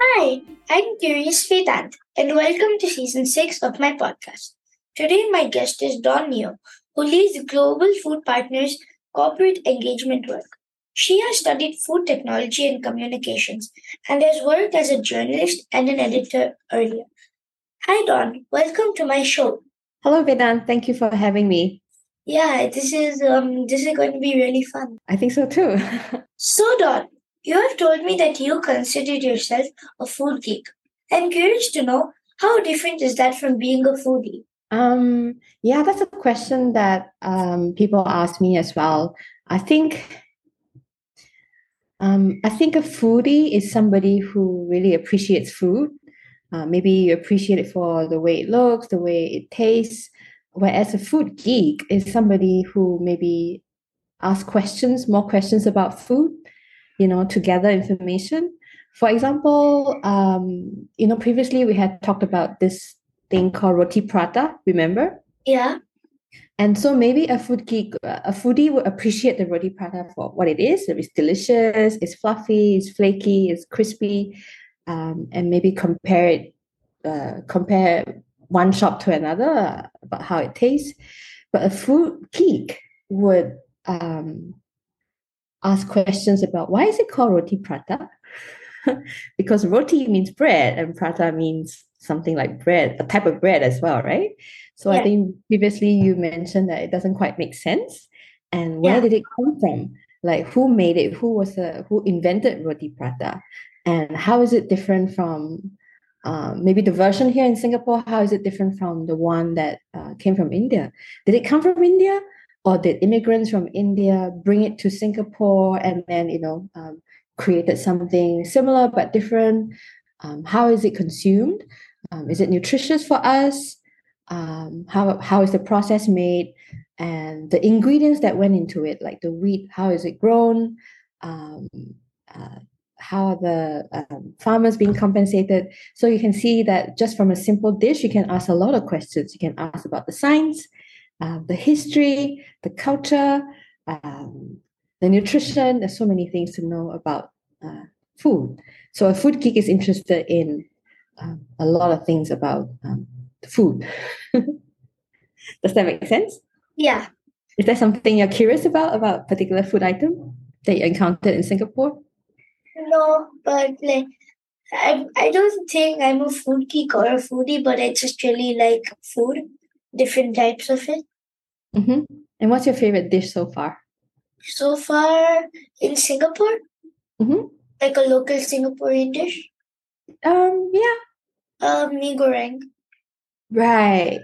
Hi, I'm Curious Vedanth, and welcome to season 6 of my podcast. Today, my guest is Dawn Neo, who leads Global Food Partners corporate engagement work. She has studied food technology and communications and has worked as a journalist and an editor earlier. Hi, Dawn. Welcome to my show. Hello, Vedanth. Thank you for having me. Yeah, this is um this is going to be really fun. I think so too. So, Dawn, you have told me that you considered yourself a food geek. I'm curious to know how different is that from being a foodie? um, yeah, that's a question that um, people ask me as well. I think um, I think a foodie is somebody who really appreciates food. Uh, maybe you appreciate it for the way it looks, the way it tastes. Whereas a food geek is somebody who maybe asks questions, more questions about food, you know, to gather information. For example, um, you know, previously we had talked about this thing called roti prata, remember? Yeah, And so maybe a food geek, a foodie would appreciate the roti prata for what it is. It's delicious, it's fluffy, it's flaky, it's crispy, um, and maybe compare it, uh, compare one shop to another about how it tastes. But a food geek would um, ask questions about why is it called roti prata? because roti means bread and prata means something like bread, a type of bread as well, right? So Yeah. I think previously you mentioned that it doesn't quite make sense. And where Yeah. did it come from? Like who made it? Who was the who invented roti prata? And how is it different from um, maybe the version here in Singapore? How is it different from the one that uh, came from India? Did it come from India, or did immigrants from India bring it to Singapore and then you know um, created something similar but different? Um, how is it consumed? Um, is it nutritious for us? Um, how how is the process made? And the ingredients that went into it, like the wheat, how is it grown? Um, uh, how the um, farmers being compensated? So you can see that just from a simple dish, you can ask a lot of questions. You can ask about the science, uh, the history, the culture, um, the nutrition. There's so many things to know about uh, food. So a food geek is interested in um, a lot of things about um, food. Does that make sense? yeah. Is there something you're curious about about particular food item that you encountered in Singapore? No, but like I I don't think I'm a food geek or a foodie, but I just really like food, different types of it. hmm And what's your favorite dish so far? So far in Singapore, hmm like a local Singaporean dish, Um, yeah, uh, mee goreng. right.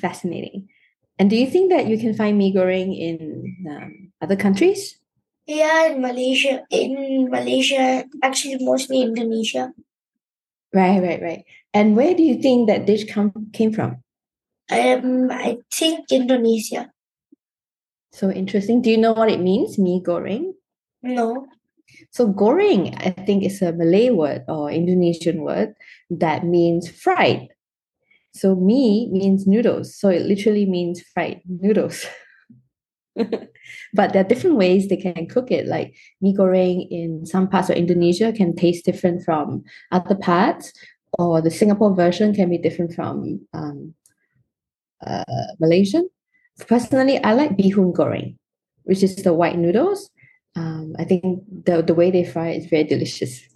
Fascinating. And do you think that you can find mee goreng in um, other countries? Yeah, in Malaysia, in Malaysia, actually mostly Indonesia. Right, right, right. And where do you think that dish come came from? Um, I think Indonesia. So interesting. Do you know what it means, mee goreng? No. So goreng, I think, is a Malay word or Indonesian word that means fried. So mee means noodles. So it literally means fried noodles. but there are different ways they can cook it. Like mee goreng in some parts of Indonesia can taste different from other parts, or the Singapore version can be different from um, uh, Malaysian. Personally, I like bihun goreng, which is the white noodles. Um, I think the the way they fry it is very delicious.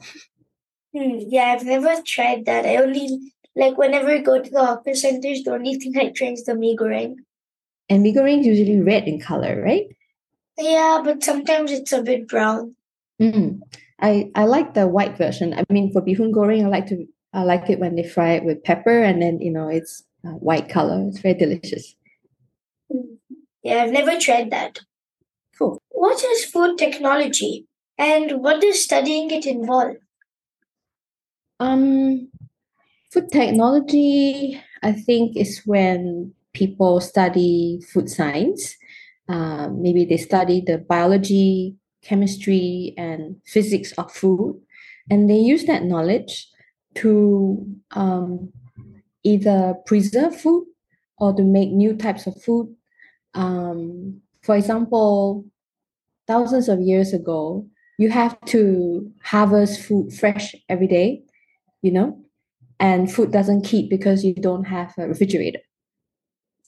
Hmm, yeah, I've never tried that. I only like whenever I go to the hawker centers, the only thing I try is the mee goreng. And mee goreng is usually red in color, right? Yeah, but sometimes it's a bit brown. Mm. I I like the white version. I mean, for bihun goreng, I like to I like it when they fry it with pepper and then you know it's uh, white color. It's very delicious. Hmm. Yeah, I've never tried that. Cool. What is food technology and what does studying it involve? Um, food technology, I think, is when people study food science. Uh, maybe they study the biology, chemistry, and physics of food, and they use that knowledge to um, either preserve food or to make new types of food. Um, for example, thousands of years ago, you have to harvest food fresh every day, you know, and food doesn't keep because you don't have a refrigerator.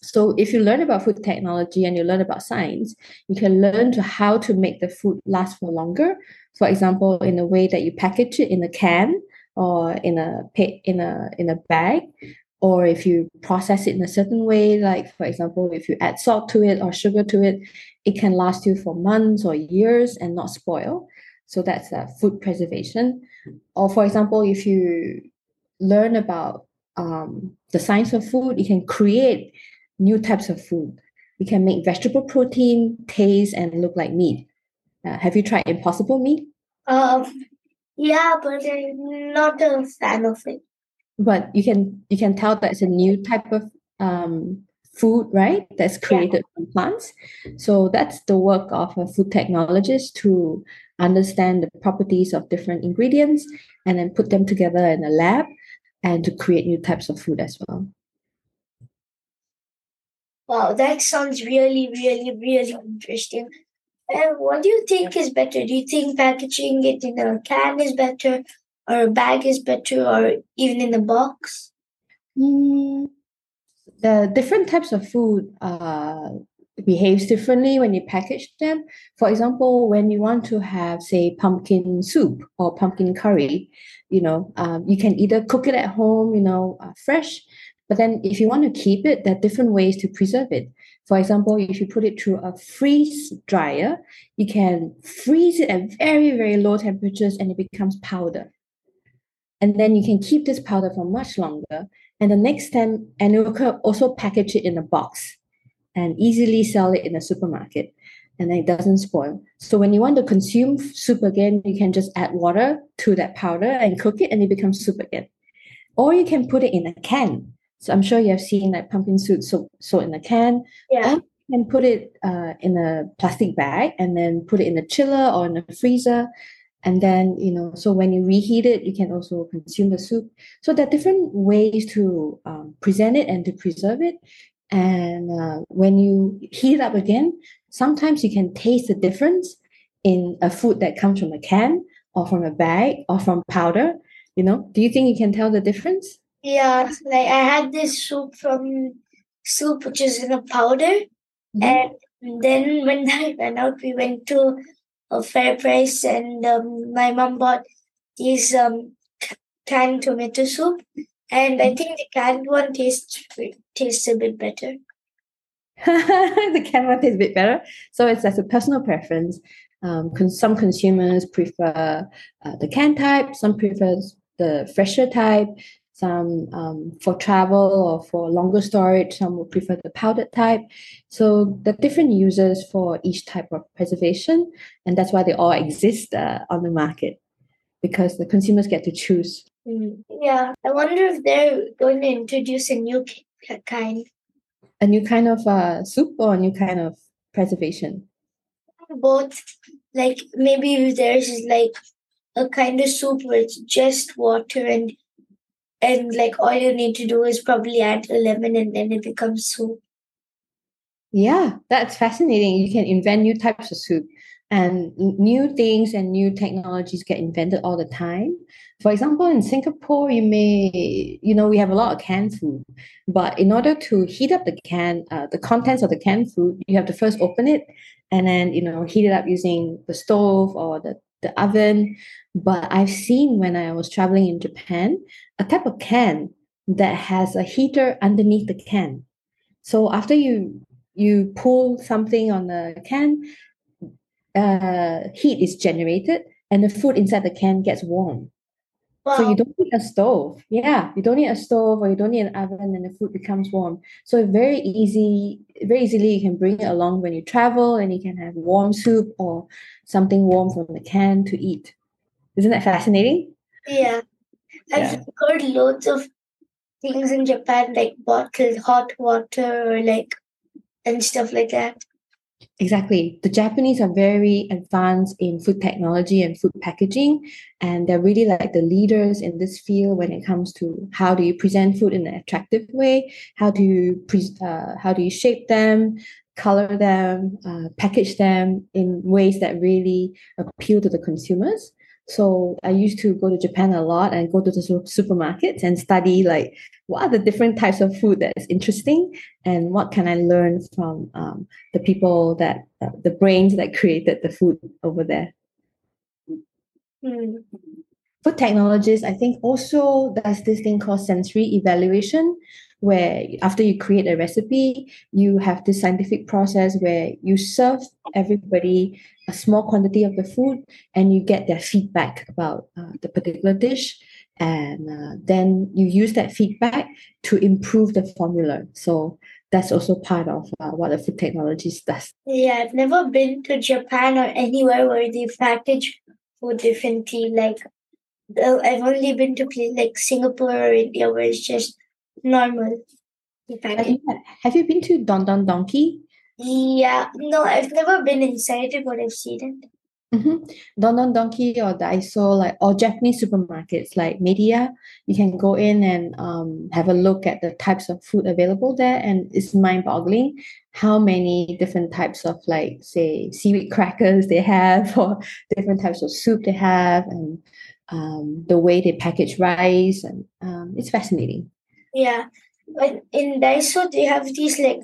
So if you learn about food technology and you learn about science, you can learn to how to make the food last for longer. For example, in a way that you package it in a can or in a in a in a bag, or if you process it in a certain way, like for example, if you add salt to it or sugar to it, it can last you for months or years and not spoil. So that's uh, food preservation. Or for example, if you learn about um, the science of food, you can create new types of food. We can make vegetable protein taste and look like meat. Uh, have you tried impossible meat? Um, yeah, but I'm not a fan of it. But you can you can tell that it's a new type of um, food, right? That's created yeah. from plants. So that's the work of a food technologist to understand the properties of different ingredients and then put them together in a lab and to create new types of food as well. Wow, that sounds really, really, really interesting. And what do you think is better? Do you think packaging it in a can is better, or a bag is better, or even in a box? Mm, the different types of food uh, behaves differently when you package them. For example, when you want to have, say, pumpkin soup or pumpkin curry, you know, um, you can either cook it at home, you know, uh, fresh, but then if you want to keep it, there are different ways to preserve it. For example, if you put it through a freeze dryer, you can freeze it at very, very low temperatures and it becomes powder. And then you can keep this powder for much longer. And the next time, and you can also package it in a box and easily sell it in a supermarket and it doesn't spoil. So when you want to consume soup again, you can just add water to that powder and cook it and it becomes soup again. Or you can put it in a can so I'm sure you have seen like pumpkin soup so so in a can. Yeah. Or you can put it uh, in a plastic bag and then put it in the chiller or in the freezer. And then, you know, so when you reheat it, you can also consume the soup. So there are different ways to um, present it and to preserve it. And uh, when you heat it up again, sometimes you can taste the difference in a food that comes from a can or from a bag or from powder. You know, do you think you can tell the difference? Yeah, like I had this soup from soup which is in a powder, mm-hmm. and then when I went out, we went to a FairPrice, and um, my mom bought these um canned tomato soup, and I think the canned one tastes tastes a bit better. the canned one tastes a bit better, so it's as a personal preference. Um, some consumers prefer uh, the canned type, some prefer the fresher type some um, for travel or for longer storage some would prefer the powdered type. So the different users for each type of preservation and that's why they all exist uh, on the market because the consumers get to choose. Mm, yeah i wonder if they're going to introduce a new kind. A new kind of uh, soup or a new kind of preservation? Both. Like maybe there's like a kind of soup where it's just water and and like all you need to do is probably add a lemon and then it becomes soup. Yeah that's fascinating. You can invent new types of soup. And new things and new technologies get invented all the time. For example in singapore you may you know we have a lot of canned food. But in order to heat up the can uh, the contents of the canned food you have to first open it and then you know heat it up using the stove or the the oven. But I've seen when I was traveling in Japan, a type of can that has a heater underneath the can. So after you you pull something on the can, uh, heat is generated and the food inside the can gets warm. Wow. So you don't need a stove. Yeah, you don't need a stove or you don't need an oven and the food becomes warm. So very easy, very easily you can bring it along when you travel and you can have warm soup or something warm from the can to eat. Isn't that fascinating? Yeah. I've heard loads of things in Japan like bottled hot water or like and stuff like that. Exactly. The Japanese are very advanced in food technology and food packaging, and they're really like the leaders in this field when it comes to how do you present food in an attractive way, how do you pre- uh, how do you shape them, color them, uh, package them in ways that really appeal to the consumers. So I used to go to Japan a lot and go to the supermarkets and study like what are the different types of food that is interesting and what can I learn from um, the people that uh, the brains that created the food over there. Mm. Food technologists, I think, also does this thing called sensory evaluation, where after you create a recipe, you have this scientific process where you serve everybody a small quantity of the food and you get their feedback about uh, the particular dish. And uh, then you use that feedback to improve the formula. So that's also part of uh, what the food technologist does. Yeah, I've never been to Japan or anywhere where they package food differently. Like, I've only been to like Singapore or India where it's just normal. Have you, have you been to Don Don Donki? Yeah, no, I've never been inside it, but I've seen it. Mm-hmm. Don Don Donki or Daiso, like or Japanese supermarkets like Meidi-Ya, you can go in and um, have a look at the types of food available there, and it's mind-boggling how many different types of like say seaweed crackers they have, or different types of soup they have, and um, the way they package rice, and um, it's fascinating. Yeah, but in Daiso they have these like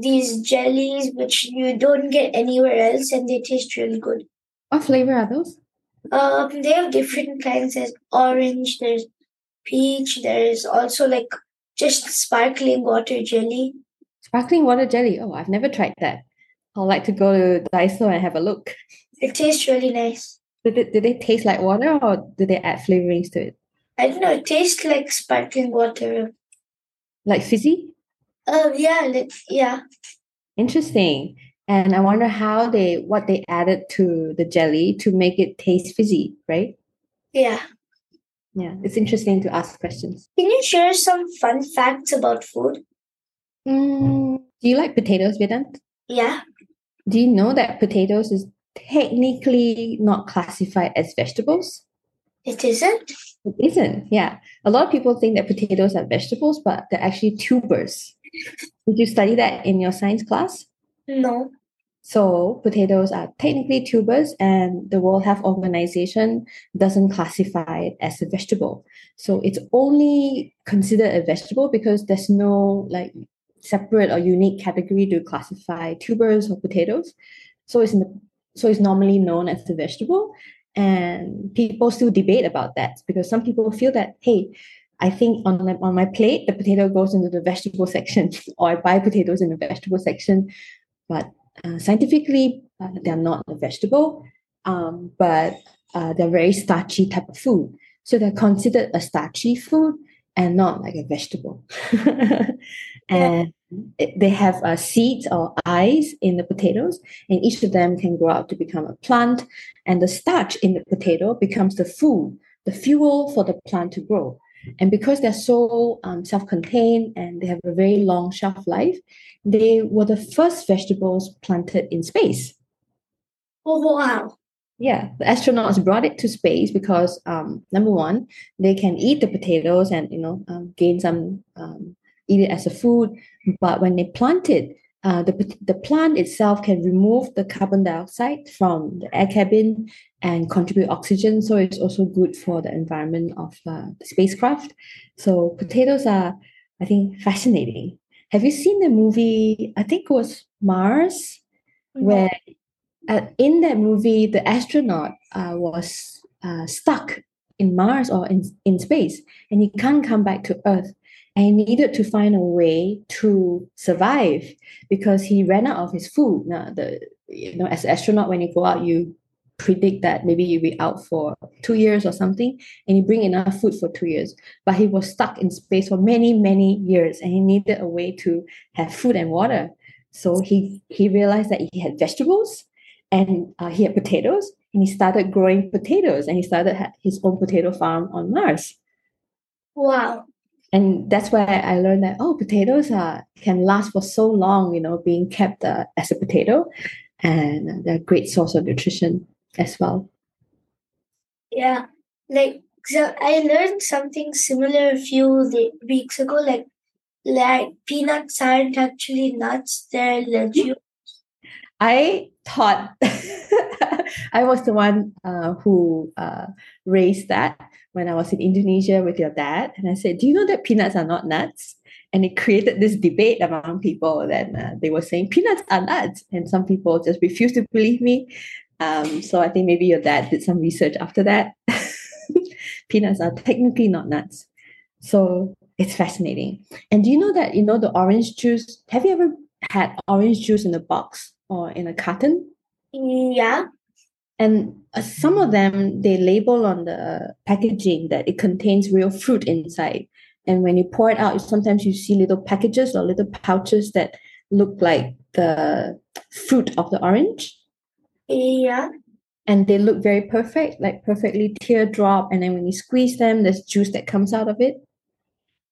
these jellies which you don't get anywhere else, and they taste really good. What flavor are those? Um, they have different kinds. There's orange. There's peach. There's also like just sparkling water jelly. Sparkling water jelly. Oh, I've never tried that. I'd like to go to Daiso and have a look. It tastes really nice. Did it, did they taste like water or do they add flavorings to it? I don't know. It tastes like sparkling water. Like fizzy? Oh yeah, like, yeah. Interesting. And I wonder how they what they added to the jelly to make it taste fizzy, right? Yeah. Yeah, it's interesting to ask questions. Can you share some fun facts about food? Mm, do you like potatoes, Vedanth? Yeah. Do you know that potatoes is technically not classified as vegetables? It isn't? It isn't, yeah. A lot of people think that potatoes are vegetables, but they're actually tubers. Did you study that in your science class? No. So potatoes are technically tubers, and the World Health Organization doesn't classify it as a vegetable. So it's only considered a vegetable because there's no like separate or unique category to classify tubers or potatoes. So it's in the, so it's normally known as a vegetable, and people still debate about that because some people feel that hey, I think on my, on my plate the potato goes into the vegetable section, or I buy potatoes in the vegetable section, but uh, scientifically, uh, they're not a vegetable, um, but uh, they're very starchy type of food. So they're considered a starchy food and not like a vegetable. and it, they have uh, seeds or eyes in the potatoes, and each of them can grow up to become a plant. And the starch in the potato becomes the food, the fuel for the plant to grow. And because they're so um, self contained and they have a very long shelf life, they were the first vegetables planted in space. Oh, wow. Yeah, the astronauts brought it to space because um, number one, they can eat the potatoes and you know um, gain some um, eat it as a food. But when they plant it, uh, the the plant itself can remove the carbon dioxide from the air cabin and contribute oxygen. So it's also good for the environment of uh, the spacecraft. So potatoes are, I think, fascinating. Have you seen the movie? I think it was Mars, mm-hmm. where uh, in that movie the astronaut uh, was uh, stuck in Mars or in, in space, and he can't come back to Earth. And he needed to find a way to survive because he ran out of his food. Now, the you know, as an astronaut, when you go out, you predict that maybe you'll be out for two years or something and you bring enough food for two years but he was stuck in space for many many years and he needed a way to have food and water so he he realized that he had vegetables and uh, he had potatoes and he started growing potatoes and he started his own potato farm on mars wow and that's why I learned that oh, potatoes are can last for so long. You know, being kept uh, as a potato, and they're a great source of nutrition as well. Yeah, like so I learned something similar a few weeks ago. Like, like peanuts aren't actually nuts; they're legumes. I thought I was the one uh, who uh, raised that when I was in Indonesia with your dad. And I said, Do you know that peanuts are not nuts? And it created this debate among people that uh, they were saying peanuts are nuts. And some people just refused to believe me. Um, so I think maybe your dad did some research after that. peanuts are technically not nuts. So it's fascinating. And do you know that, you know, the orange juice? Have you ever had orange juice in a box or in a carton? Yeah. And uh, some of them, they label on the packaging that it contains real fruit inside. And when you pour it out, sometimes you see little packages or little pouches that look like the fruit of the orange. Yeah. And they look very perfect, like perfectly teardrop. And then when you squeeze them, there's juice that comes out of it.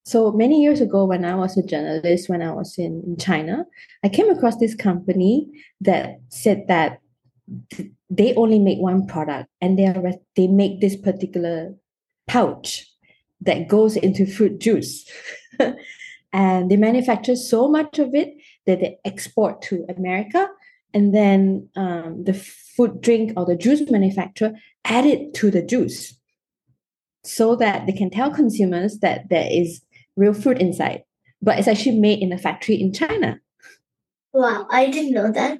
So many years ago, when I was a journalist, when I was in, in China, I came across this company that said that they only make one product and they are they make this particular pouch that goes into fruit juice. And they manufacture so much of it that they export to america and then um, the food drink or the juice manufacturer add it to the juice so that they can tell consumers that there is real fruit inside but it's actually made in a factory in china. Wow i didn't know that.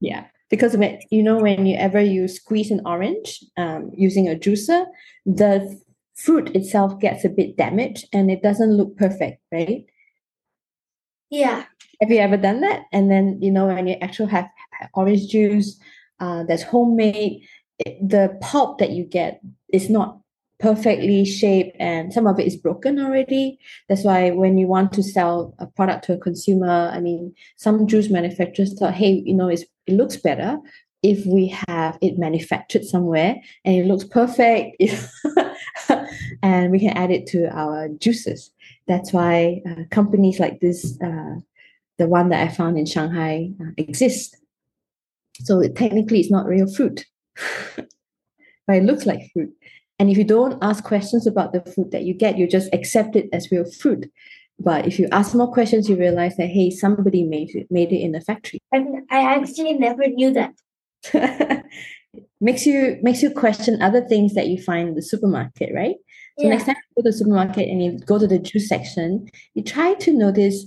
Yeah because when you know when you ever you squeeze an orange um, using a juicer the fruit itself gets a bit damaged and it doesn't look perfect right? Yeah. Have you ever done that? And then you know when you actually have orange juice uh, that's homemade it, the pulp that you get is not perfectly shaped and some of it is broken already. That's why when you want to sell a product to a consumer, I mean, some juice manufacturers thought, hey, you know, it looks better if we have it manufactured somewhere and it looks perfect and we can add it to our juices. That's why uh, companies like this, uh, the one that I found in Shanghai, uh, exist. So it, technically, it's not real fruit, but it looks like fruit. And if you don't ask questions about the food that you get, you just accept it as real food. But if you ask more questions, you realize that hey, somebody made it made it in a factory. And I actually never knew that. makes you makes you question other things that you find in the supermarket, right? So yeah. next time you go to the supermarket and you go to the juice section, you try to notice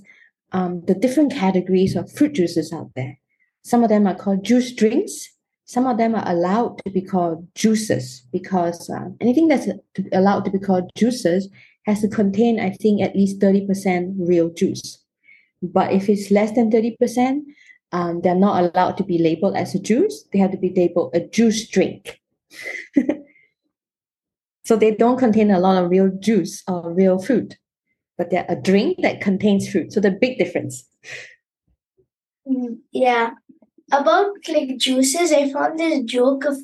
um, the different categories of fruit juices out there. Some of them are called juice drinks. Some of them are allowed to be called juices because uh, anything that's allowed to be called juices has to contain, I think, at least 30% real juice. But if it's less than 30%, um, they're not allowed to be labeled as a juice. They have to be labeled a juice drink. so they don't contain a lot of real juice or real fruit, but they're a drink that contains fruit. So the big difference. Mm, yeah, about like juices, I found this joke a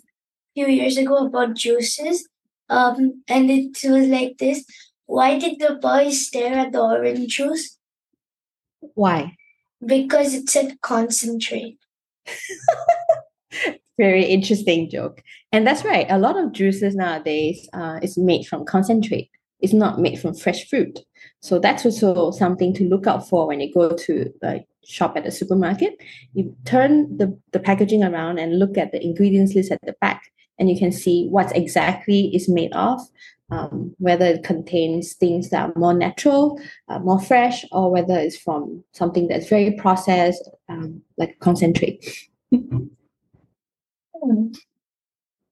few years ago about juices. Um, and it was like this. Why did the boys stare at the orange juice? Why? Because it said concentrate. Very interesting joke. And that's right. A lot of juices nowadays uh, is made from concentrate. It's not made from fresh fruit. So that's also something to look out for when you go to like shop at the supermarket, you turn the, the packaging around and look at the ingredients list at the back, and you can see what exactly is made of, um, whether it contains things that are more natural, uh, more fresh, or whether it's from something that's very processed, um, like concentrate.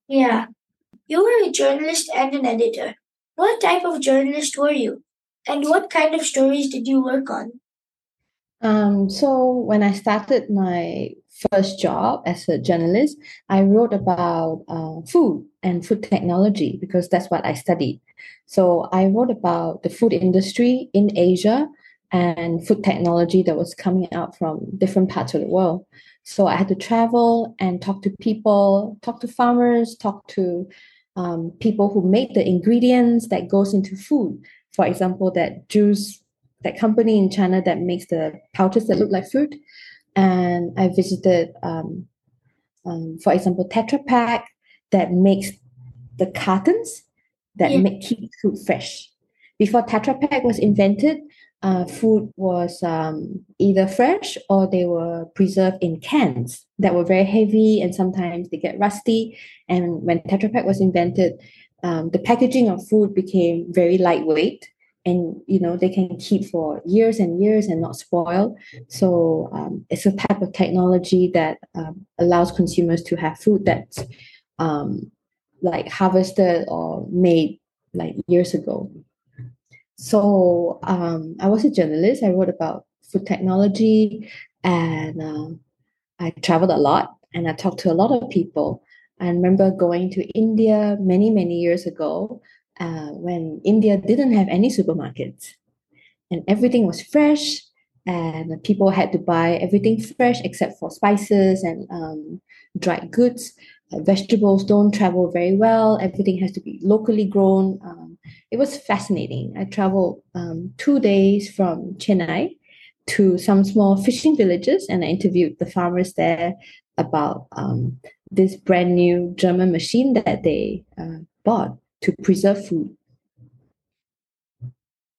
yeah. You were a journalist and an editor. What type of journalist were you? And what kind of stories did you work on? Um, so when I started my first job as a journalist, I wrote about uh, food and food technology because that's what I studied. So I wrote about the food industry in Asia and food technology that was coming out from different parts of the world. So I had to travel and talk to people, talk to farmers, talk to um, people who make the ingredients that goes into food For example, that juice, that company in China that makes the pouches that look like fruit. And I visited, um, um, for example, Tetra Pak that makes the cartons that Yeah. make keep food fresh. Before Tetra Pak was invented, uh, food was um, either fresh or they were preserved in cans that were very heavy and sometimes they get rusty. And when Tetra Pak was invented, um, the packaging of food became very lightweight and you know they can keep for years and years and not spoil so um, it's a type of technology that um, allows consumers to have food that's um, like harvested or made like years ago so um, I was a journalist. I wrote about food technology, and um, I traveled a lot, and I talked to a lot of people. I remember going to India many many years ago, uh, when India didn't have any supermarkets, and everything was fresh, and people had to buy everything fresh except for spices and um, dried goods. Uh, vegetables don't travel very well. Everything has to be locally grown. Um, it was fascinating. I traveled um, two days from Chennai to some small fishing villages and I interviewed the farmers there about um, this brand new German machine that they uh, bought to preserve food.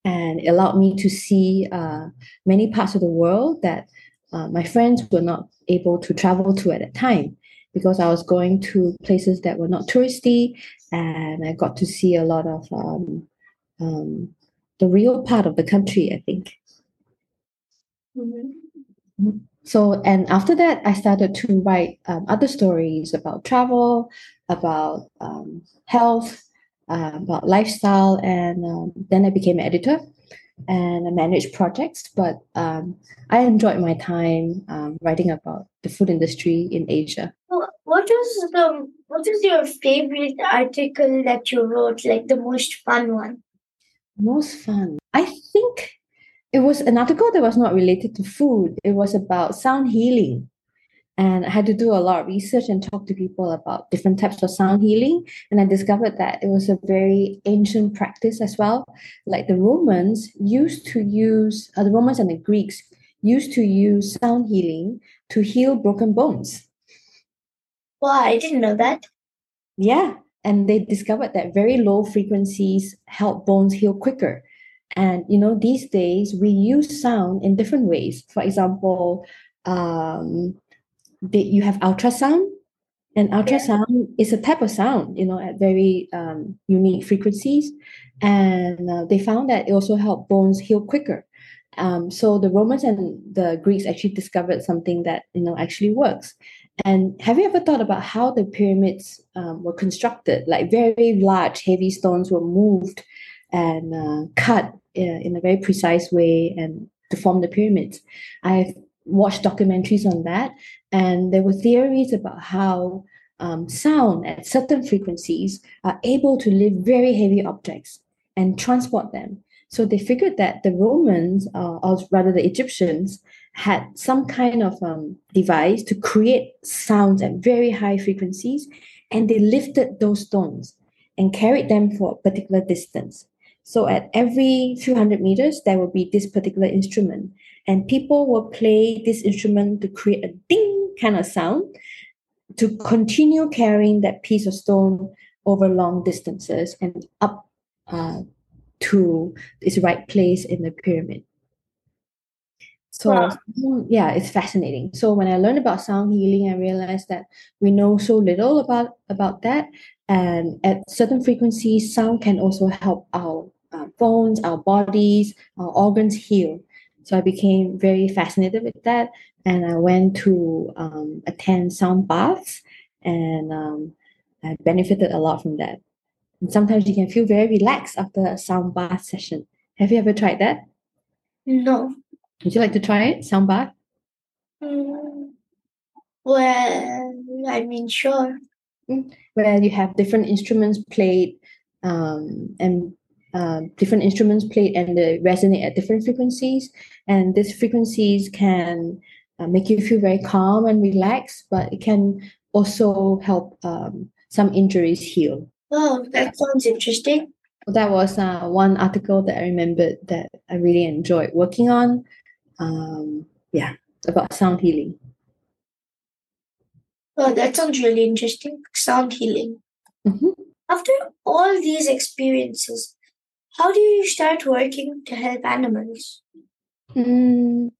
And it allowed me to see uh, many parts of the world that uh, my friends were not able to travel to at that time because I was going to places that were not touristy and I got to see a lot of um, um, the real part of the country, I think. Mhm. So, and after that, I started to write um, other stories about travel, about um, health, uh, about lifestyle, and um, then I became an editor and I managed projects. But um, I enjoyed my time um, writing about the food industry in Asia. What was the what is your favorite article that you wrote, like the most fun one? Most fun. I think it was an article that was not related to food. It was about sound healing. And I had to do a lot of research and talk to people about different types of sound healing. And I discovered that it was a very ancient practice as well. Like the Romans used to use, uh, the Romans and the Greeks used to use sound healing to heal broken bones. Wow, I didn't know that. Yeah. And they discovered that very low frequencies help bones heal quicker. And you know, these days we use sound in different ways. For example, um, you have ultrasound, and ultrasound is a type of sound, you know, at very um, unique frequencies. And uh, they found that it also helped bones heal quicker. Um, so the Romans and the Greeks actually discovered something that you know actually works. And have you ever thought about how the pyramids um, were constructed? Like very large, heavy stones were moved and uh, cut uh, in a very precise way and to form the pyramids. I've watched documentaries on that, and there were theories about how um, sound at certain frequencies are able to lift very heavy objects and transport them. So they figured that the Romans, uh, or rather the Egyptians, had some kind of um, device to create sounds at very high frequencies, and they lifted those stones and carried them for a particular distance. So at every few hundred meters, there will be this particular instrument, and people will play this instrument to create a ding kind of sound to continue carrying that piece of stone over long distances and up uh, to its right place in the pyramid. So Wow. yeah, it's fascinating. So when I learned about sound healing, I realized that we know so little about about that, and at certain frequencies, sound can also help our uh, bones, our bodies, our organs heal. So I became very fascinated with that, and I went to um, attend sound baths, and um, I benefited a lot from that. And sometimes you can feel very relaxed after a sound bath session. Have you ever tried that? No. Would you like to try it? Sound bath? Mm, well, I mean, sure. where you have different instruments played um, and um, different instruments played and they resonate at different frequencies and these frequencies can uh, make you feel very calm and relaxed but it can also help um, some injuries heal Oh, that sounds interesting. that was uh, one article that I remembered that I really enjoyed working on. Um, yeah, about sound healing. Oh, that sounds really interesting. Sound healing. Mm-hmm. After all these experiences, how do you start working to help animals? Mm,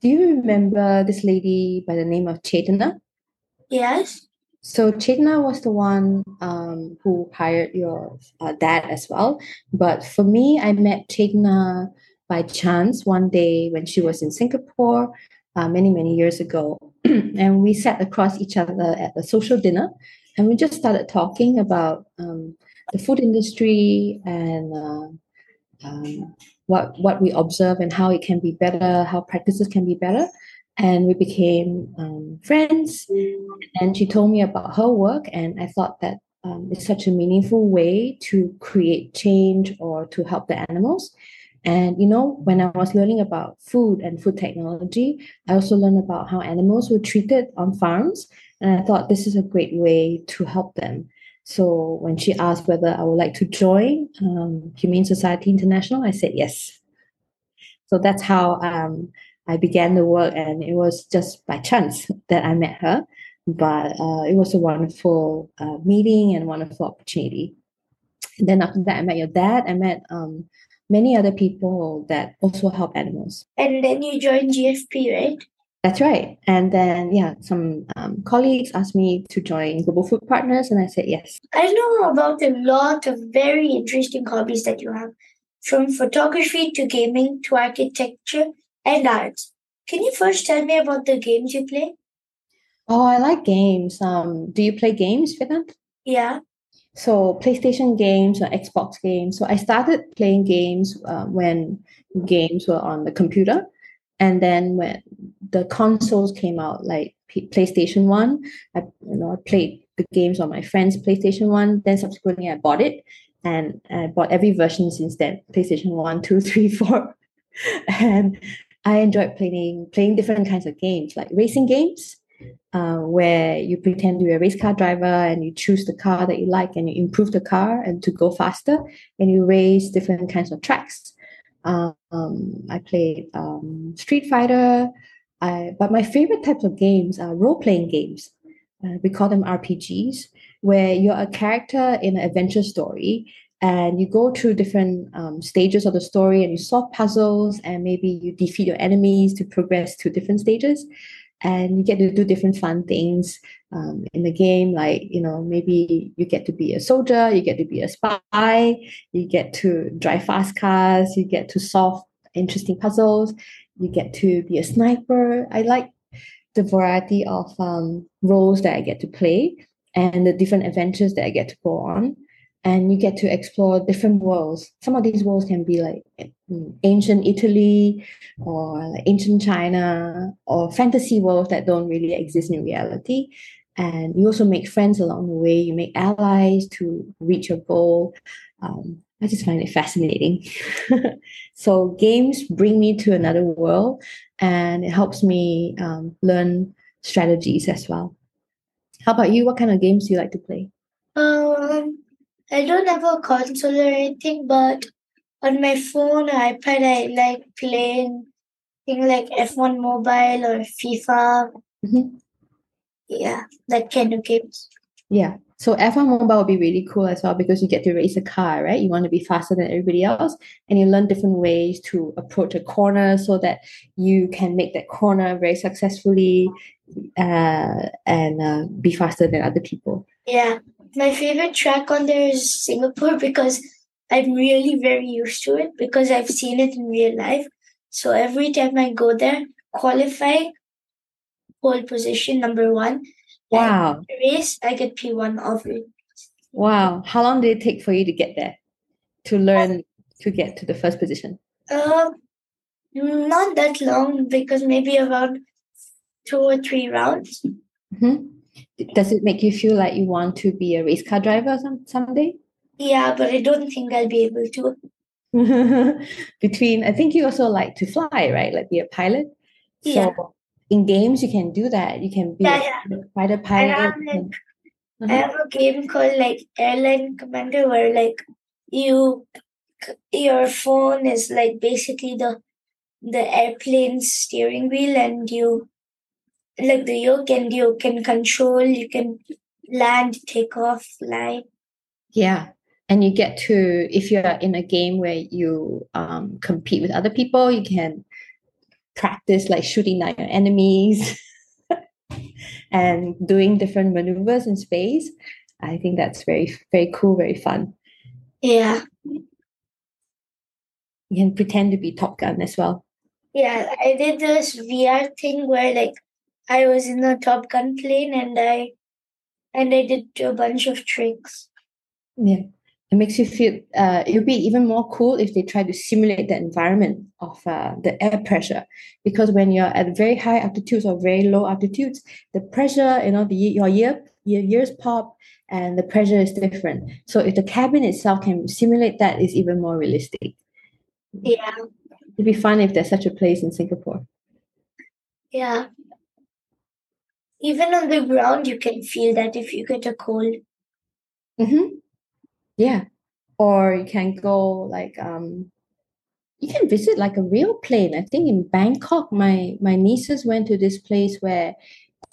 do you remember this lady by the name of Chetana? Yes. So Chetana was the one um, who hired your uh, dad as well. But for me, I met Chetana by chance one day when she was in Singapore uh, many, many years ago. and we sat across each other at a social dinner and we just started talking about um, the food industry and uh, um, what what we observe and how it can be better, how practices can be better. And we became um, friends. And she told me about her work, and I thought that um, it's such a meaningful way to create change or to help the animals. And you know, when I was learning about food and food technology, I also learned about how animals were treated on farms. And I thought this is a great way to help them. So when she asked whether I would like to join um, Humane Society International, I said yes. So that's how um, I began the work, and it was just by chance that I met her. But uh, it was a wonderful uh, meeting and wonderful opportunity. And then after that, I met your dad. I met um, many other people that also help animals. And then you joined GFP, right? That's right. And then, yeah, some um, colleagues asked me to join Global Food Partners, and I said yes. I know about a lot of very interesting hobbies that you have, from photography to gaming to architecture and arts. Can you first tell me about the games you play? Oh, I like games. Um, do you play games, Vedanth? Yeah. So PlayStation games or Xbox games. So I started playing games uh, when games were on the computer, and then when the consoles came out, like P- PlayStation One, I you know I played the games on my friend's PlayStation One. Then subsequently, I bought it, and I bought every version since then: PlayStation One, Two, Three, Four, and I enjoyed playing playing different kinds of games, like racing games, uh, where you pretend you're a race car driver and you choose the car that you like and you improve the car and to go faster, and you race different kinds of tracks. Um, I played um, Street Fighter, I, but my favorite types of games are role playing games. Uh, we call them RPGs, where you're a character in an adventure story and you go through different um, stages of the story and you solve puzzles and maybe you defeat your enemies to progress to different stages and you get to do different fun things um, in the game like you know maybe you get to be a soldier you get to be a spy you get to drive fast cars you get to solve interesting puzzles you get to be a sniper i like the variety of um, roles that i get to play and the different adventures that i get to go on and you get to explore different worlds. Some of these worlds can be like mm, ancient Italy or like ancient China or fantasy worlds that don't really exist in reality. And you also make friends along the way. You make allies to reach your goal. Um, I just find it fascinating. so games bring me to another world, and it helps me um, learn strategies as well. How about you? What kind of games do you like to play? Um, I don't have a console or anything, but on my phone or iPad, I like playing things like F1 Mobile or FIFA. Mhm. Yeah, that kind of games. Yeah. So F1 Mobile would be really cool as well because you get to race a car, right? You want to be faster than everybody else, and you learn different ways to approach a corner so that you can make that corner very successfully uh, and uh, be faster than other people. Yeah, my favorite track on there is Singapore because I'm really very used to it because I've seen it in real life. So every time I go there, qualify, pole position number one. Wow. Race, I get P1 of it. Wow. How long did it take for you to get there? To learn to get to the first position? Uh, not that long because maybe about two or three rounds. hmm Does it make you feel like you want to be a race car driver some, someday? Yeah, but I don't think I'll be able to. Between, I think you also like to fly, right? Like be a pilot. So Yeah. In games, you can do that. You can be Yeah, a fighter I pilot. have like can- I have a game called like Airline Commander where like you your phone is like basically the the airplane steering wheel and you like the yoke and you can control you can land take off fly Yeah. And you get to, if you're in a game where you um, compete with other people, you can practice like shooting at your enemies and doing different maneuvers in space. I think that's very, very cool, very fun. yeah You can pretend to be Top Gun as well. yeah i did this vr thing where like i was in a top gun plane and i and i did a bunch of tricks Yeah. It makes you feel, uh, it would be even more cool if they try to simulate the environment of uh, the air pressure. Because when you're at very high altitudes or very low altitudes, the pressure, you know, the, your, ear, your ears pop and the pressure is different. So if the cabin itself can simulate that is even more realistic. yeah It'd be fun if there's such a place in Singapore. yeah even on the ground you can feel that if you get a cold Mm-hmm. Yeah. Or you can go like um you can visit like a real plane. I think in Bangkok, my my nieces went to this place where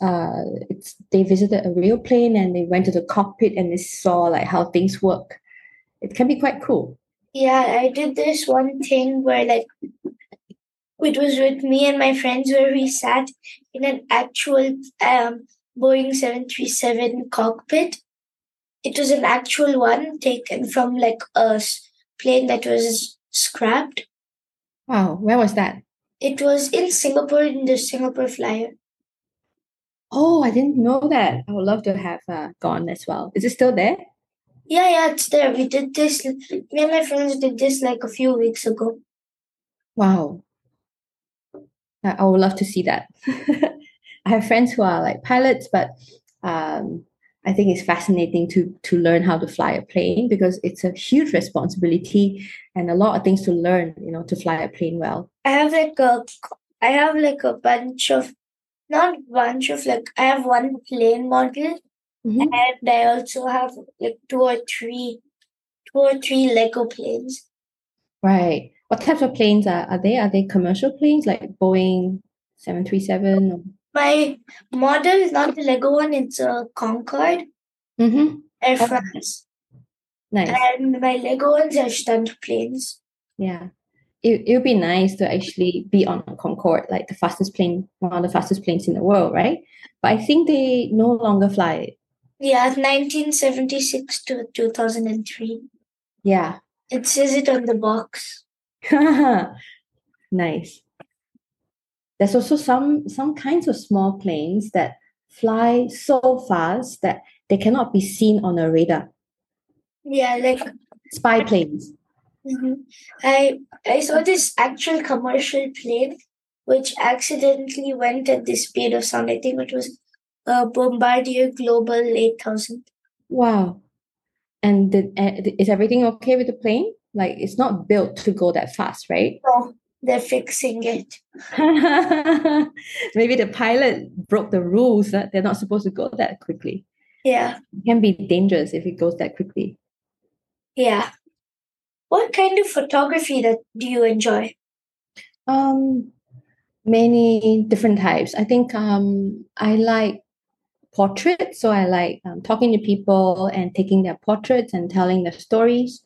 uh it's they visited a real plane and they went to the cockpit and they saw like how things work. It can be quite cool. Yeah, I did this one thing where like it was with me and my friends where we sat in an actual um Boeing 737 cockpit. It was an actual one taken from like a plane that was scrapped. Wow, where was that? It was in Singapore in the Singapore Flyer. Oh, I didn't know that. I would love to have uh, gone as well. Is it still there? Yeah, yeah, it's there. We did this. Me and my friends did this like a few weeks ago. Wow. I, I would love to see that. I have friends who are like pilots, but um, I think it's fascinating to to learn how to fly a plane because it's a huge responsibility and a lot of things to learn, you know, to fly a plane well. I have like a, I have like a bunch of, not bunch of like I have one plane model Mhm. and I also have like two or three, two or three Lego planes. Right. What types of planes are, are they? Are they commercial planes like Boeing 737? Or... My model is not the Lego one; it's a Concorde Mm-hmm. Air Oh. France, Nice. and my Lego ones are stunt planes. Yeah. It, it would be nice to actually be on a Concorde, like the fastest plane, one of the fastest planes in the world, right? But I think they no longer fly it. Yeah, 1976 to 2003. Yeah. It says it on the box. nice. There's also some some kinds of small planes that fly so fast that they cannot be seen on a radar. Yeah, like Spy planes. Mhm. I I saw this actual commercial plane which accidentally went at the speed of sound. I think it was a Bombardier Global 8000. Wow. And did, uh, is everything okay with the plane? Like it's not built to go that fast, right? Oh, they're fixing it. Maybe the pilot broke the rules that they're not supposed to go that quickly. Yeah, It can be dangerous if it goes that quickly. yeah. What kind of photography that do you enjoy? Um, many different types. I think um, I like portraits, so I like um, talking to people and taking their portraits and telling their stories.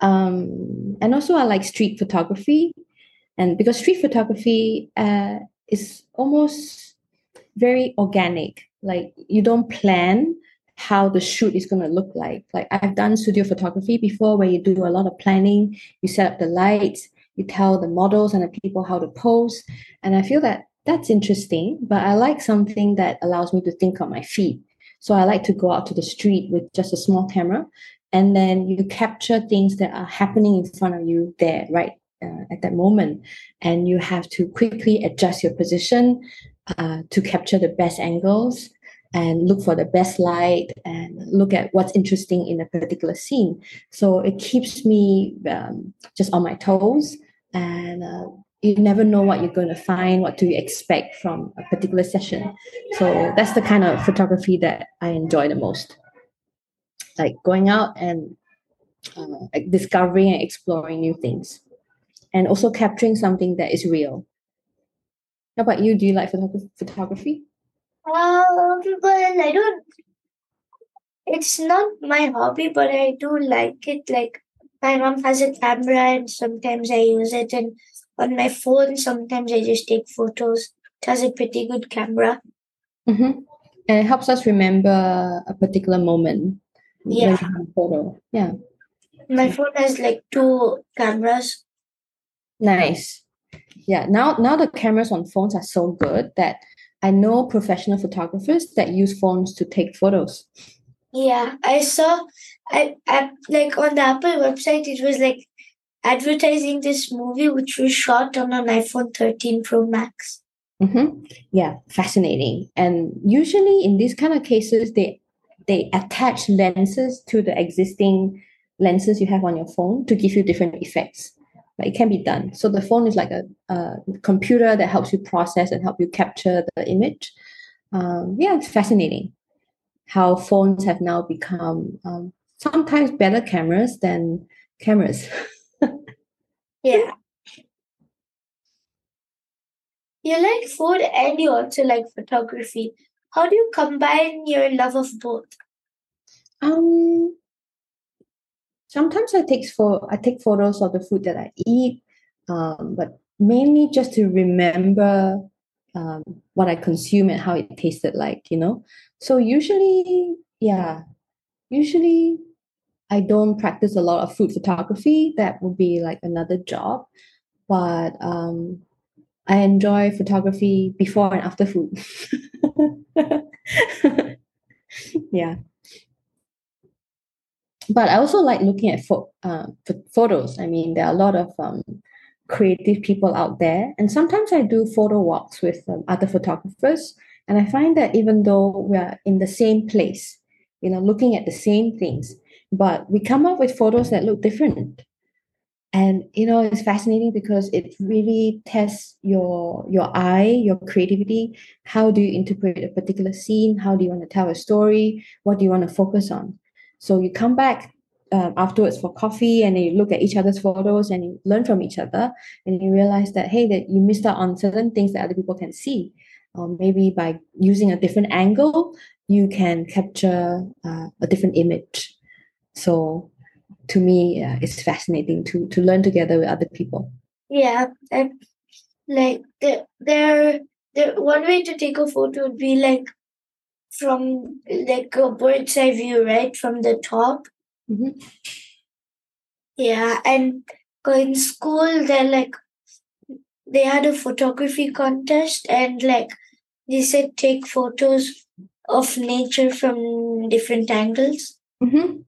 Um, and also, I like street photography, and because street photography uh, is almost very organic, like you don't plan how the shoot is going to look like. Like I've done studio photography before, where you do a lot of planning, you set up the lights, you tell the models and the people how to pose, and I feel that that's interesting. But I like something that allows me to think on my feet. So I like to go out to the street with just a small camera, and then you capture things that are happening in front of you there, right uh, at that moment, and you have to quickly adjust your position uh, to capture the best angles and look for the best light and look at what's interesting in a particular scene. So it keeps me um, just on my toes, and uh, you never know what you're going to find, what to expect from a particular session. So that's the kind of photography that I enjoy the most. Like going out and uh, discovering and exploring new things, and also capturing something that is real. How about you? Do you like photog- photography? Um, well, I don't. It's not my hobby, but I do like it. Like my mom has a camera, and sometimes I use it, and on my phone, sometimes I just take photos. It has a pretty good camera. Mm-hmm. And it helps us remember a particular moment. Yeah. we have a photo. Yeah. My phone has like two cameras. Nice. Yeah. Now now the cameras on phones are so good that I know professional photographers that use phones to take photos. Yeah, I saw. I, I like on the Apple website. It was like advertising this movie, which was shot on an iPhone 13 Pro Max. Mm-hmm. Yeah, fascinating. And usually in these kind of cases, they they attach lenses to the existing lenses you have on your phone to give you different effects. But it can be done. So the phone is like a, a computer that helps you process and help you capture the image. Um, yeah, it's fascinating how phones have now become um, sometimes better cameras than cameras. Yeah. You like food and you also like photography. How do you combine your love of both? Um, sometimes I take for I take photos of the food that I eat, um, but mainly just to remember um, what I consume and how it tasted like, you know. So usually, yeah, usually I don't practice a lot of food photography. That would be like another job, but um, I enjoy photography before and after food. yeah but I also like looking at pho- uh, ph- photos. I mean, there are a lot of um, creative people out there, and sometimes I do photo walks with um, other photographers, and I find that even though we are in the same place, you know, looking at the same things, but we come up with photos that look different. And you know, it's fascinating because it really tests your your eye, your creativity. How do you interpret a particular scene? How do you want to tell a story? What do you want to focus on? So you come back um, afterwards for coffee and you look at each other's photos and you learn from each other and you realize that hey that you missed out on certain things that other people can see or maybe by using a different angle you can capture uh, a different image so to me uh, it's fascinating to to learn together with other people Yeah, and like there, there. One way to take a photo would be like from like a bird's eye view, right from the top. Mhm. Yeah, and in school, they like they had a photography contest, and like they said, take photos of nature from different angles. Mhm.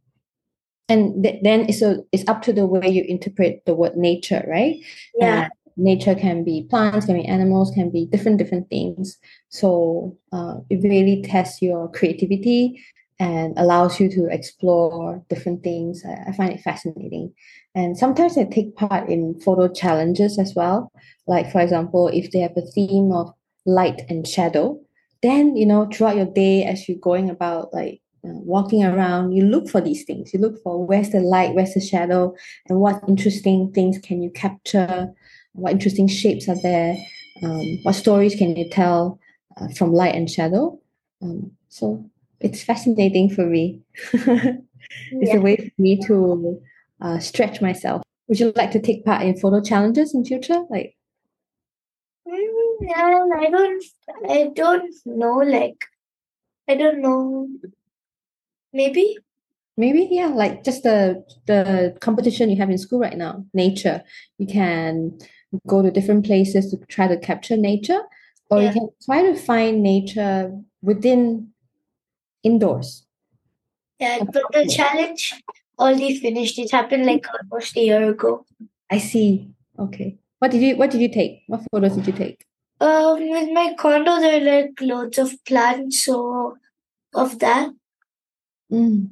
and th- then it's a, it's up to the way you interpret the word nature right Yeah, Uh, nature can be plants, can be animals, can be different different things. So uh, it really tests your creativity and allows you to explore different things. I, find it fascinating. And sometimes I take part in photo challenges as well. Like for example, if they have a theme of light and shadow, then you know throughout your day as you're going about like uh, walking around, you look for these things. You look for where's the light, where's the shadow, and what interesting things can you capture what interesting shapes are there um, what stories can you tell uh, from light and shadow um, so it's fascinating for me it's yeah. a way for me to uh, stretch myself would you like to take part in photo challenges in future like Mm, I don't, I don't know. Like, I don't know. Maybe. maybe yeah like just the the competition you have in school right now nature you can go to different places to try to capture nature or you can try to find nature within indoors Yeah, but the challenge already finished. It happened like almost a year ago. I see. Okay. What did you What did you take? What photos did you take? Um, with my condo, there are like loads of plants, so of that. Mm,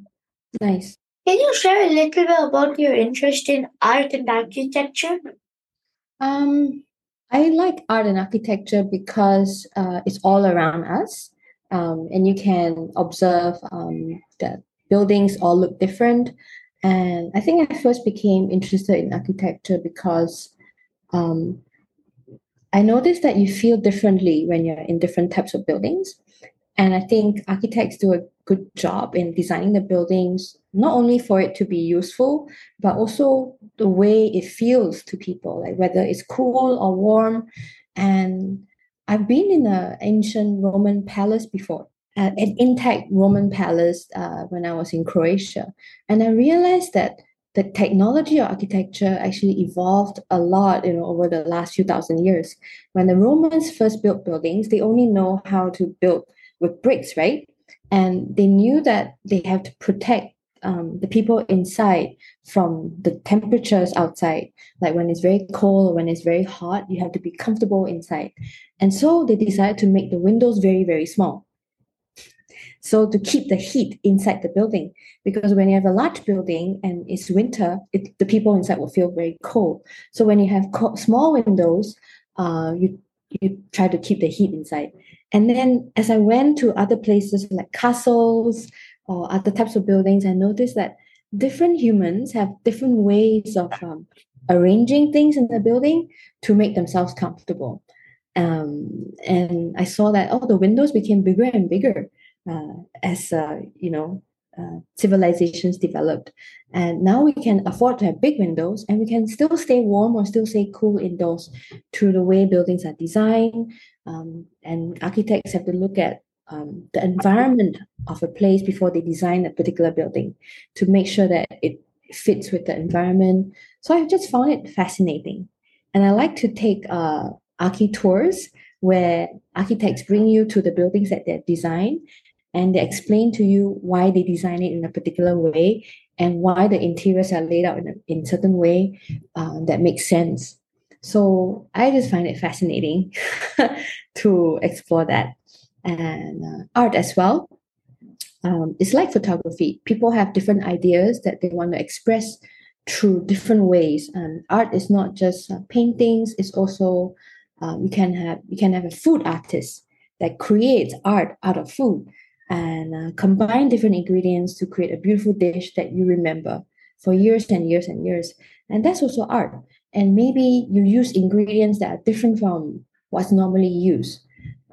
nice. Can you share a little bit about your interest in art and architecture? Um, I like art and architecture because uh, it's all around us, um, and you can observe um, that buildings all look different. And I think I first became interested in architecture because um, I noticed that you feel differently when you're in different types of buildings. And I think architects do a good job in designing the buildings, not only for it to be useful, but also the way it feels to people, like whether it's cool or warm. And I've been in an ancient Roman palace before, uh, an intact Roman palace uh, when I was in Croatia. And I realized that the technology of architecture actually evolved a lot you know over the last few thousand years when the romans first built buildings they only know how to build with bricks right and they knew that they have to protect um, the people inside from the temperatures outside like when it's very cold or when it's very hot you have to be comfortable inside and so they decided to make the windows very very small so to keep the heat inside the building, because when you have a large building and it's winter, it, the people inside will feel very cold. So when you have co- small windows, uh, you you try to keep the heat inside. And then as I went to other places like castles or other types of buildings, I noticed that different humans have different ways of um, arranging things in the building to make themselves comfortable. Um, and I saw that oh, the windows became bigger and bigger uh, as uh, you know uh, civilizations developed and now we can afford to have big windows and we can still stay warm or still stay cool indoors through the way buildings are designed um, and architects have to look at um, the environment of a place before they design a particular building to make sure that it fits with the environment. So i've just found it fascinating. And i like to take uh, archi tours where architects bring you to the buildings that they're designed and they explain to you why they design it in a particular way and why the interiors are laid out in a in certain way uh, that makes sense. So I just find it fascinating to explore that and uh, art as well. Um, it's like photography. People have different ideas that they want to express through different ways. And art is not just uh, paintings; it's also um, you can have you can have a food artist that creates art out of food and uh, combine different ingredients to create a beautiful dish that you remember for years and years and years. And that's also art. And maybe you use ingredients that are different from what's normally used.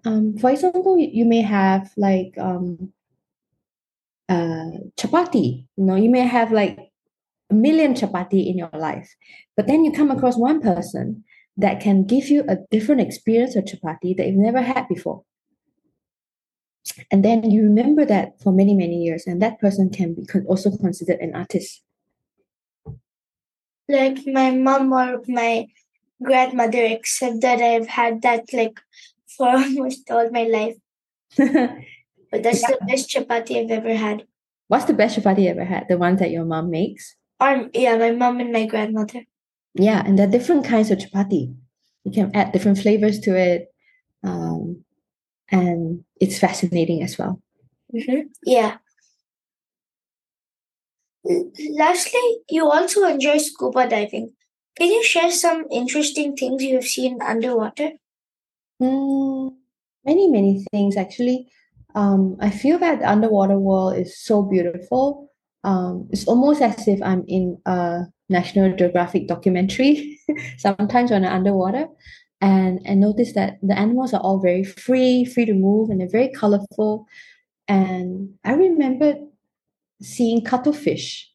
Um, for example, you may have like um, uh, chapati. You know, you may have like a million chapati in your life, but then you come across one person that can give you a different experience of chapati that you've never had before and then you remember that for many many years and that person can be also considered an artist like my mom or my grandmother except that i've had that like for almost all my life but that's yeah. the best chapati i've ever had what's the best chapati you ever had the one that your mom makes um yeah my mom and my grandmother yeah and there are different kinds of chapati you can add different flavors to it um, and it's fascinating as well. Mm-hmm. Yeah. Lastly, you also enjoy scuba diving. Can you share some interesting things you have seen underwater? Mm, many, many things actually. Um, I feel that the underwater world is so beautiful. Um, it's almost as if I'm in a National Geographic documentary sometimes when I'm underwater and and notice that the animals are all very free free to move and they're very colorful and i remember seeing cuttlefish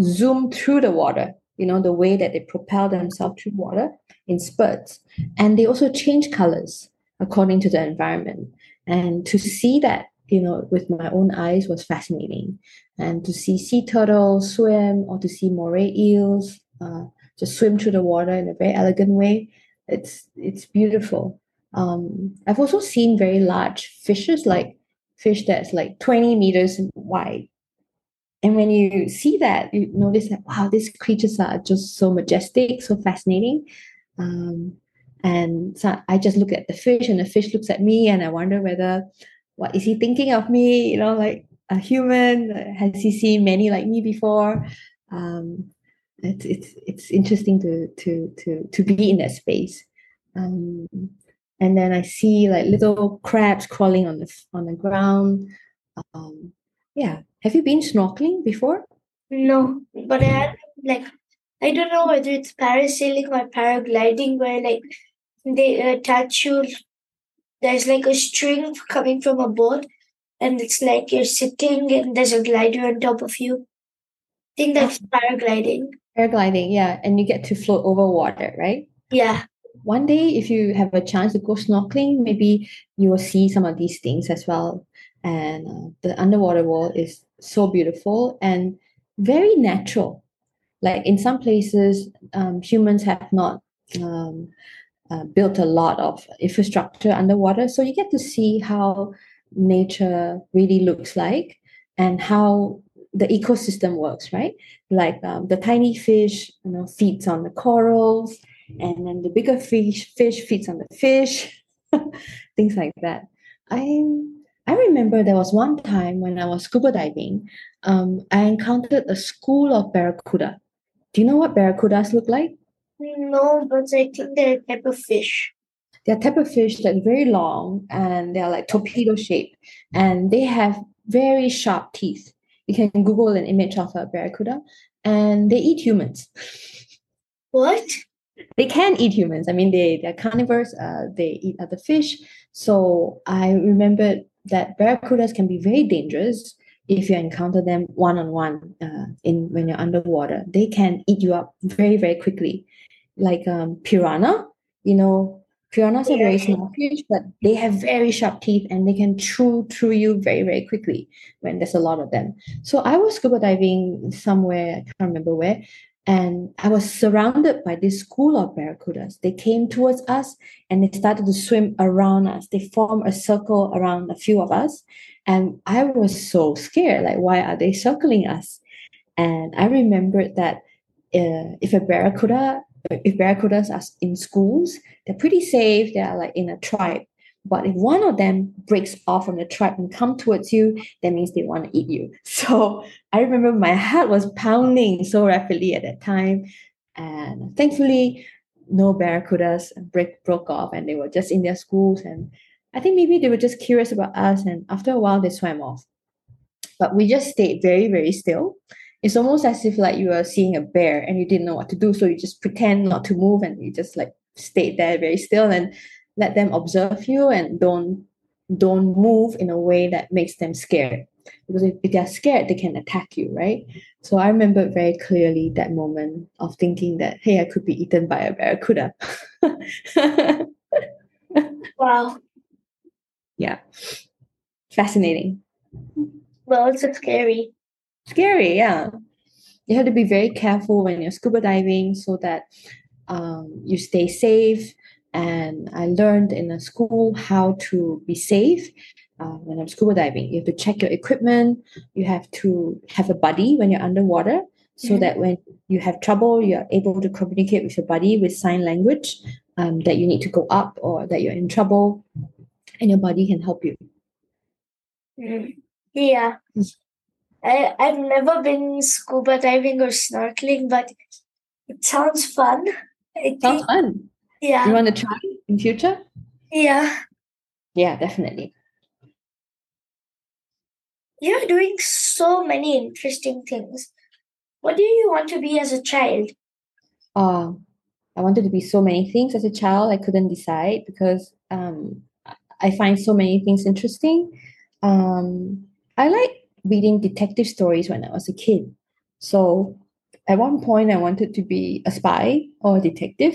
zoom through the water you know the way that they propel themselves through water in spurts and they also change colors according to the environment and to see that you know with my own eyes was fascinating and to see sea turtles swim or to see moray eels uh, just swim through the water in a very elegant way it's it's beautiful. Um, I've also seen very large fishes, like fish that's like 20 meters wide. And when you see that, you notice that wow, these creatures are just so majestic, so fascinating. Um, and so I just look at the fish, and the fish looks at me, and I wonder whether what is he thinking of me? You know, like a human? Has he seen many like me before? Um, it's it's it's interesting to to to to be in that space um, and then i see like little crabs crawling on the on the ground um, yeah have you been snorkeling before No, but I had like I don't know whether it's parasailing or paragliding where like they attach you. There's like a string coming from a boat, and it's like you're sitting and there's a glider on top of you. I think that's paragliding. Paragliding, yeah, and you get to float over water, right? Yeah. One day, if you have a chance to go snorkeling, maybe you will see some of these things as well. And uh, the underwater world is so beautiful and very natural. Like in some places, um, humans have not um, uh, built a lot of infrastructure underwater, so you get to see how nature really looks like and how the ecosystem works, right? Like um, the tiny fish, you know, feeds on the corals, and then the bigger fish fish feeds on the fish, things like that. I I remember there was one time when I was scuba diving, um, I encountered a school of barracuda. Do you know what barracudas look like? No, but I think they're a type of fish. They're type of fish that's very long and they're like torpedo shaped and they have very sharp teeth. You can Google an image of a barracuda and they eat humans. What? They can eat humans. I mean, they, they're carnivores, uh, they eat other fish. So I remembered that barracudas can be very dangerous if you encounter them one on one in when you're underwater. They can eat you up very very quickly, like um, piranha. You know, piranhas are very small fish, but they have very sharp teeth and they can chew through you very very quickly when there's a lot of them. So I was scuba diving somewhere I can't remember where, and I was surrounded by this school of barracudas. They came towards us and they started to swim around us. They formed a circle around a few of us. And I was so scared. Like, why are they circling us? And I remembered that uh, if a barracuda, if barracudas are in schools, they're pretty safe. They're like in a tribe. But if one of them breaks off from the tribe and come towards you, that means they want to eat you. So I remember my heart was pounding so rapidly at that time. And thankfully, no barracudas break, broke off and they were just in their schools. And I think maybe they were just curious about us. And after a while, they swam off. But we just stayed very, very still. It's almost as if like you were seeing a bear and you didn't know what to do. So you just pretend not to move and you just like stayed there very still. And let them observe you and don't don't move in a way that makes them scared because if, if they're scared they can attack you right so i remember very clearly that moment of thinking that hey i could be eaten by a barracuda wow yeah fascinating well it's scary scary yeah you have to be very careful when you're scuba diving so that um, you stay safe and I learned in a school how to be safe uh, when I'm scuba diving. You have to check your equipment. You have to have a buddy when you're underwater so mm-hmm. that when you have trouble, you're able to communicate with your buddy with sign language um, that you need to go up or that you're in trouble, and your buddy can help you. Mm. Yeah. I, I've never been scuba diving or snorkeling, but it sounds fun. It sounds fun. Yeah. You want to try in future? Yeah. Yeah, definitely. You're doing so many interesting things. What do you want to be as a child? Uh, I wanted to be so many things as a child. I couldn't decide because um, I find so many things interesting. Um, I like reading detective stories when I was a kid. So at one point, I wanted to be a spy or a detective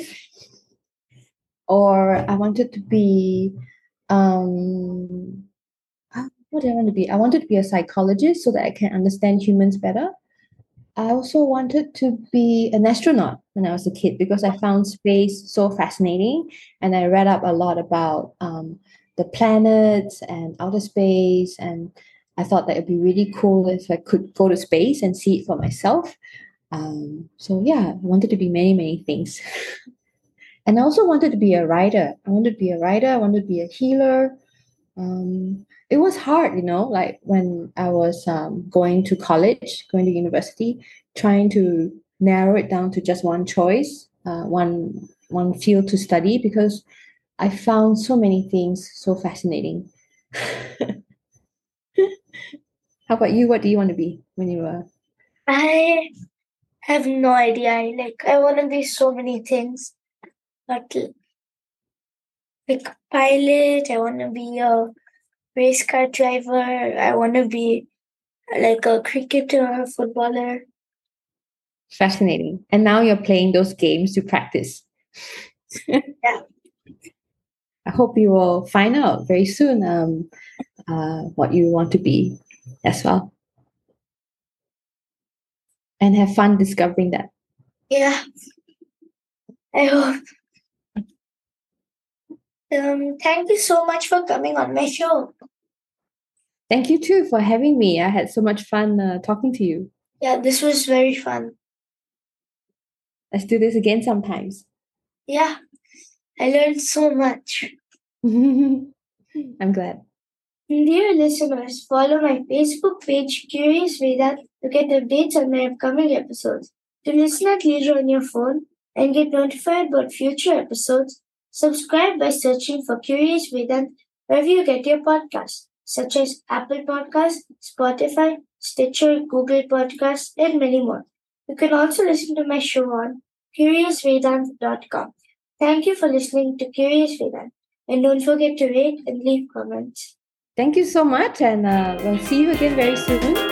or I wanted to be um uh, what did I want to be? I wanted to be a psychologist so that I can understand humans better. I also wanted to be an astronaut when I was a kid because I found space so fascinating and I read up a lot about um, the planets and outer space and I thought that it'd be really cool if I could go to space and see it for myself. Um, so yeah, I wanted to be many, many things. and I also wanted to be a writer. I wanted to be a writer. I wanted to be a healer. Um, it was hard, you know, like when I was um, going to college, going to university, trying to narrow it down to just one choice, uh, one one field to study, because I found so many things so fascinating. How about you? What do you want to be when you were I have no idea. I, like I want to be so many things, but like pilot. I want to be a race car driver. I want to be like a cricketer, or a footballer. Fascinating. And now you're playing those games to practice. yeah. I hope you will find out very soon um, uh, what you want to be as well. And have fun discovering that. Yeah. I hope. Um, thank you so much for coming on my show. Thank you too for having me. I had so much fun uh, talking to you. Yeah, this was very fun. Let's do this again sometimes. Yeah, I learned so much. I'm glad. Dear listeners, follow my Facebook page, Curious Vedanth, to get updates on my upcoming episodes. To listen at leisure on your phone and get notified about future episodes, subscribe by searching for Curious Vedanth wherever you get your podcasts, such as Apple Podcasts, Spotify, Stitcher, Google Podcasts, and many more. You can also listen to my show on CuriousVedanth.com. Thank you for listening to Curious Vedanth. And don't forget to rate and leave comments. Thank you so much, and uh, we'll see you again very soon.